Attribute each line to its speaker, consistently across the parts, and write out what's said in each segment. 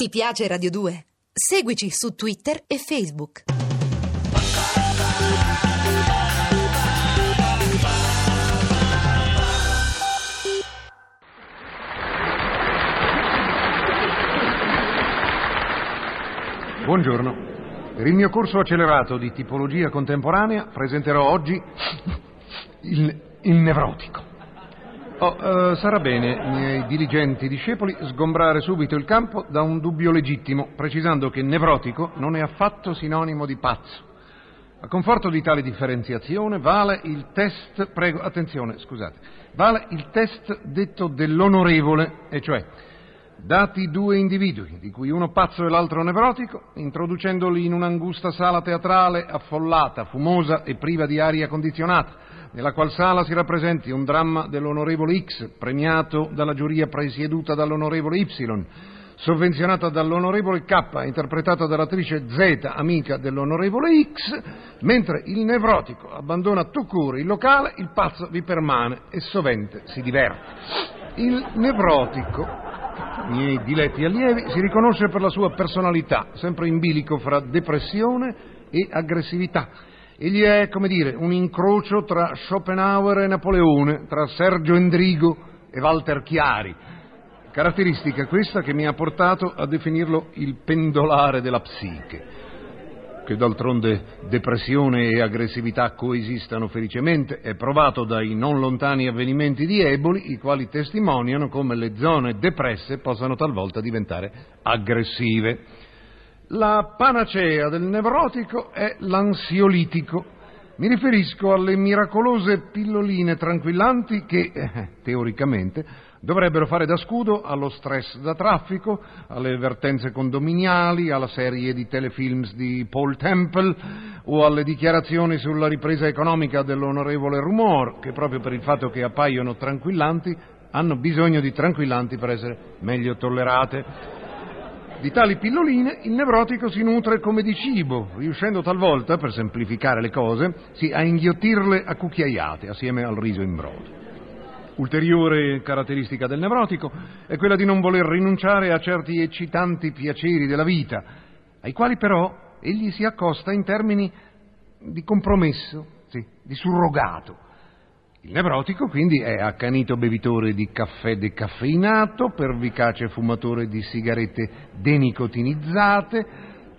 Speaker 1: Ti piace Radio 2? Seguici su Twitter e Facebook.
Speaker 2: Buongiorno. Per il mio corso accelerato di tipologia contemporanea presenterò oggi il, il nevrotico. Oh, eh, sarà bene, miei diligenti discepoli, sgombrare subito il campo da un dubbio legittimo, precisando che nevrotico non è affatto sinonimo di pazzo. A conforto di tale differenziazione vale il test, prego, attenzione, scusate, vale il test detto dell'onorevole, e cioè dati due individui, di cui uno pazzo e l'altro nevrotico, introducendoli in un'angusta sala teatrale affollata, fumosa e priva di aria condizionata, nella qual sala si rappresenti un dramma dell'onorevole X, premiato dalla giuria presieduta dall'onorevole Y, sovvenzionata dall'onorevole K, interpretata dall'attrice Z, amica dell'onorevole X, mentre il nevrotico abbandona tuccure il locale, il pazzo vi permane e sovente si diverte. Il nevrotico, miei diletti allievi, si riconosce per la sua personalità, sempre in bilico fra depressione e aggressività. Egli è, come dire, un incrocio tra Schopenhauer e Napoleone, tra Sergio Endrigo e Walter Chiari. Caratteristica questa che mi ha portato a definirlo il pendolare della psiche. Che d'altronde depressione e aggressività coesistano felicemente è provato dai non lontani avvenimenti di Eboli, i quali testimoniano come le zone depresse possano talvolta diventare aggressive. La panacea del nevrotico è l'ansiolitico. Mi riferisco alle miracolose pilloline tranquillanti che, eh, teoricamente, dovrebbero fare da scudo allo stress da traffico, alle vertenze condominiali, alla serie di telefilms di Paul Temple o alle dichiarazioni sulla ripresa economica dell'onorevole Rumor, che proprio per il fatto che appaiono tranquillanti hanno bisogno di tranquillanti per essere meglio tollerate. Di tali pilloline il nevrotico si nutre come di cibo, riuscendo talvolta, per semplificare le cose, sì, a inghiottirle a cucchiaiate assieme al riso in brodo. Ulteriore caratteristica del nevrotico è quella di non voler rinunciare a certi eccitanti piaceri della vita, ai quali però egli si accosta in termini di compromesso, sì, di surrogato. Il nevrotico quindi è accanito bevitore di caffè decaffeinato, pervicace fumatore di sigarette denicotinizzate,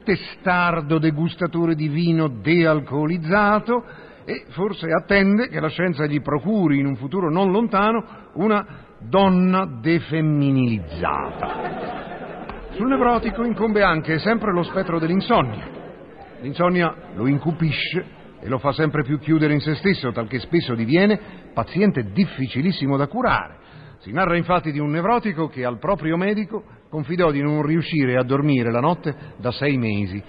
Speaker 2: testardo degustatore di vino dealcolizzato e forse attende che la scienza gli procuri in un futuro non lontano una donna defemminilizzata. Sul nevrotico incombe anche sempre lo spettro dell'insonnia. L'insonnia lo incupisce e lo fa sempre più chiudere in se stesso, talché spesso diviene paziente difficilissimo da curare. Si narra infatti di un nevrotico che al proprio medico confidò di non riuscire a dormire la notte da sei mesi.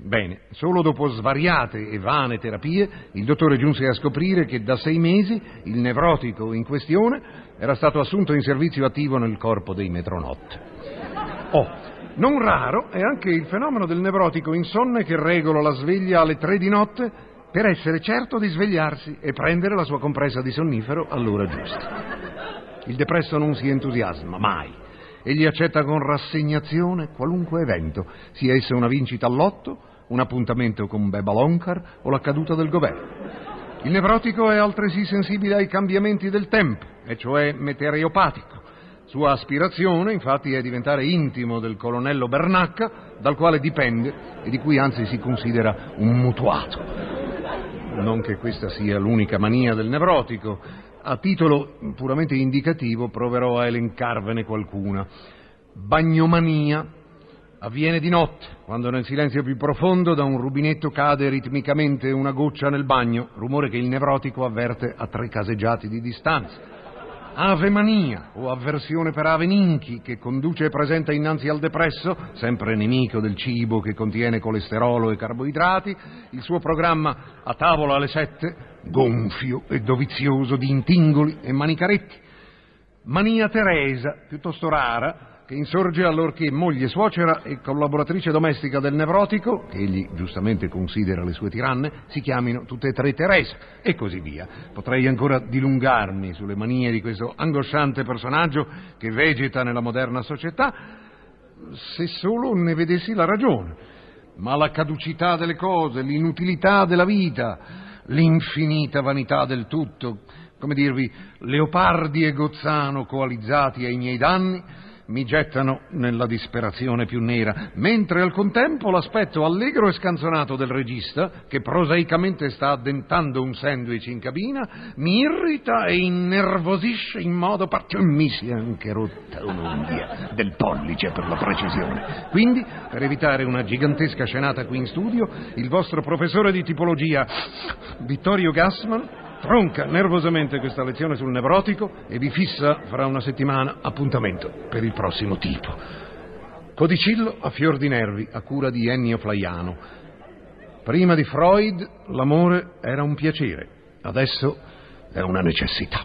Speaker 2: Bene, solo dopo svariate e vane terapie il dottore giunse a scoprire che da sei mesi il nevrotico in questione era stato assunto in servizio attivo nel corpo dei metronotte. Oh, non raro è anche il fenomeno del nevrotico insonne che regola la sveglia alle tre di notte per essere certo di svegliarsi e prendere la sua compressa di sonnifero all'ora giusta. Il depresso non si entusiasma mai. Egli accetta con rassegnazione qualunque evento, sia esso una vincita all'otto, un appuntamento con Beba Loncar o la caduta del governo. Il nevrotico è altresì sensibile ai cambiamenti del tempo, e cioè meteoropatico. Sua aspirazione, infatti, è diventare intimo del colonnello Bernacca, dal quale dipende e di cui anzi si considera un mutuato. Non che questa sia l'unica mania del nevrotico. A titolo puramente indicativo proverò a elencarvene qualcuna. Bagnomania. Avviene di notte, quando nel silenzio più profondo da un rubinetto cade ritmicamente una goccia nel bagno, rumore che il nevrotico avverte a tre caseggiati di distanza. Avemania o avversione per aveninchi che conduce e presenta innanzi al depresso, sempre nemico del cibo che contiene colesterolo e carboidrati, il suo programma a tavola alle sette, gonfio e dovizioso di intingoli e manicaretti. Mania Teresa, piuttosto rara, che insorge allorché moglie suocera e collaboratrice domestica del nevrotico, che egli giustamente considera le sue tiranne, si chiamino tutte e tre Teresa, e così via. Potrei ancora dilungarmi sulle manie di questo angosciante personaggio che vegeta nella moderna società, se solo ne vedessi la ragione. Ma la caducità delle cose, l'inutilità della vita, l'infinita vanità del tutto, come dirvi, Leopardi e Gozzano coalizzati ai miei danni, mi gettano nella disperazione più nera, mentre al contempo l'aspetto allegro e scanzonato del regista, che prosaicamente sta addentando un sandwich in cabina, mi irrita e innervosisce in modo particolare. Mi si è anche rotta un'unghia del pollice per la precisione. Quindi, per evitare una gigantesca scenata qui in studio, il vostro professore di tipologia, Vittorio Gassman, tronca nervosamente questa lezione sul nevrotico e vi fissa fra una settimana appuntamento per il prossimo tipo. Codicillo a fior di nervi, a cura di Ennio Flaiano. Prima di Freud l'amore era un piacere, adesso è una necessità.